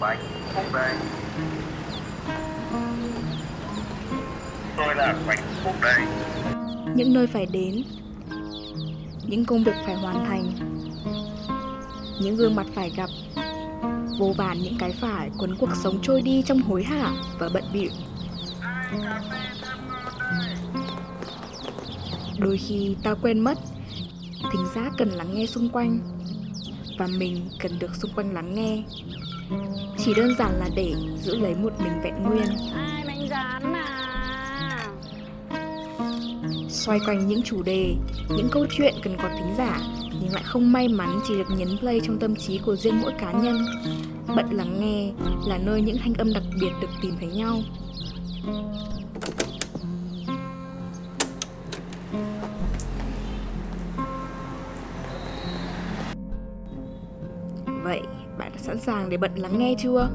bánh phúc đây tôi là bánh phúc đây những nơi phải đến, những công việc phải hoàn thành, những gương mặt phải gặp, vô vàn những cái phải cuốn cuộc sống trôi đi trong hối hả và bận bịu. Đôi khi ta quên mất, thính giác cần lắng nghe xung quanh và mình cần được xung quanh lắng nghe. Chỉ đơn giản là để giữ lấy một mình vẹn nguyên. Ai bánh rán mà? Xoay quanh những chủ đề những câu chuyện cần có thính giả nhưng lại không may mắn chỉ được nhấn play trong tâm trí của riêng mỗi cá nhân. Bận lắng nghe là nơi những thanh âm đặc biệt được tìm thấy nhau Vậy bạn đã sẵn sàng để bận lắng nghe chưa?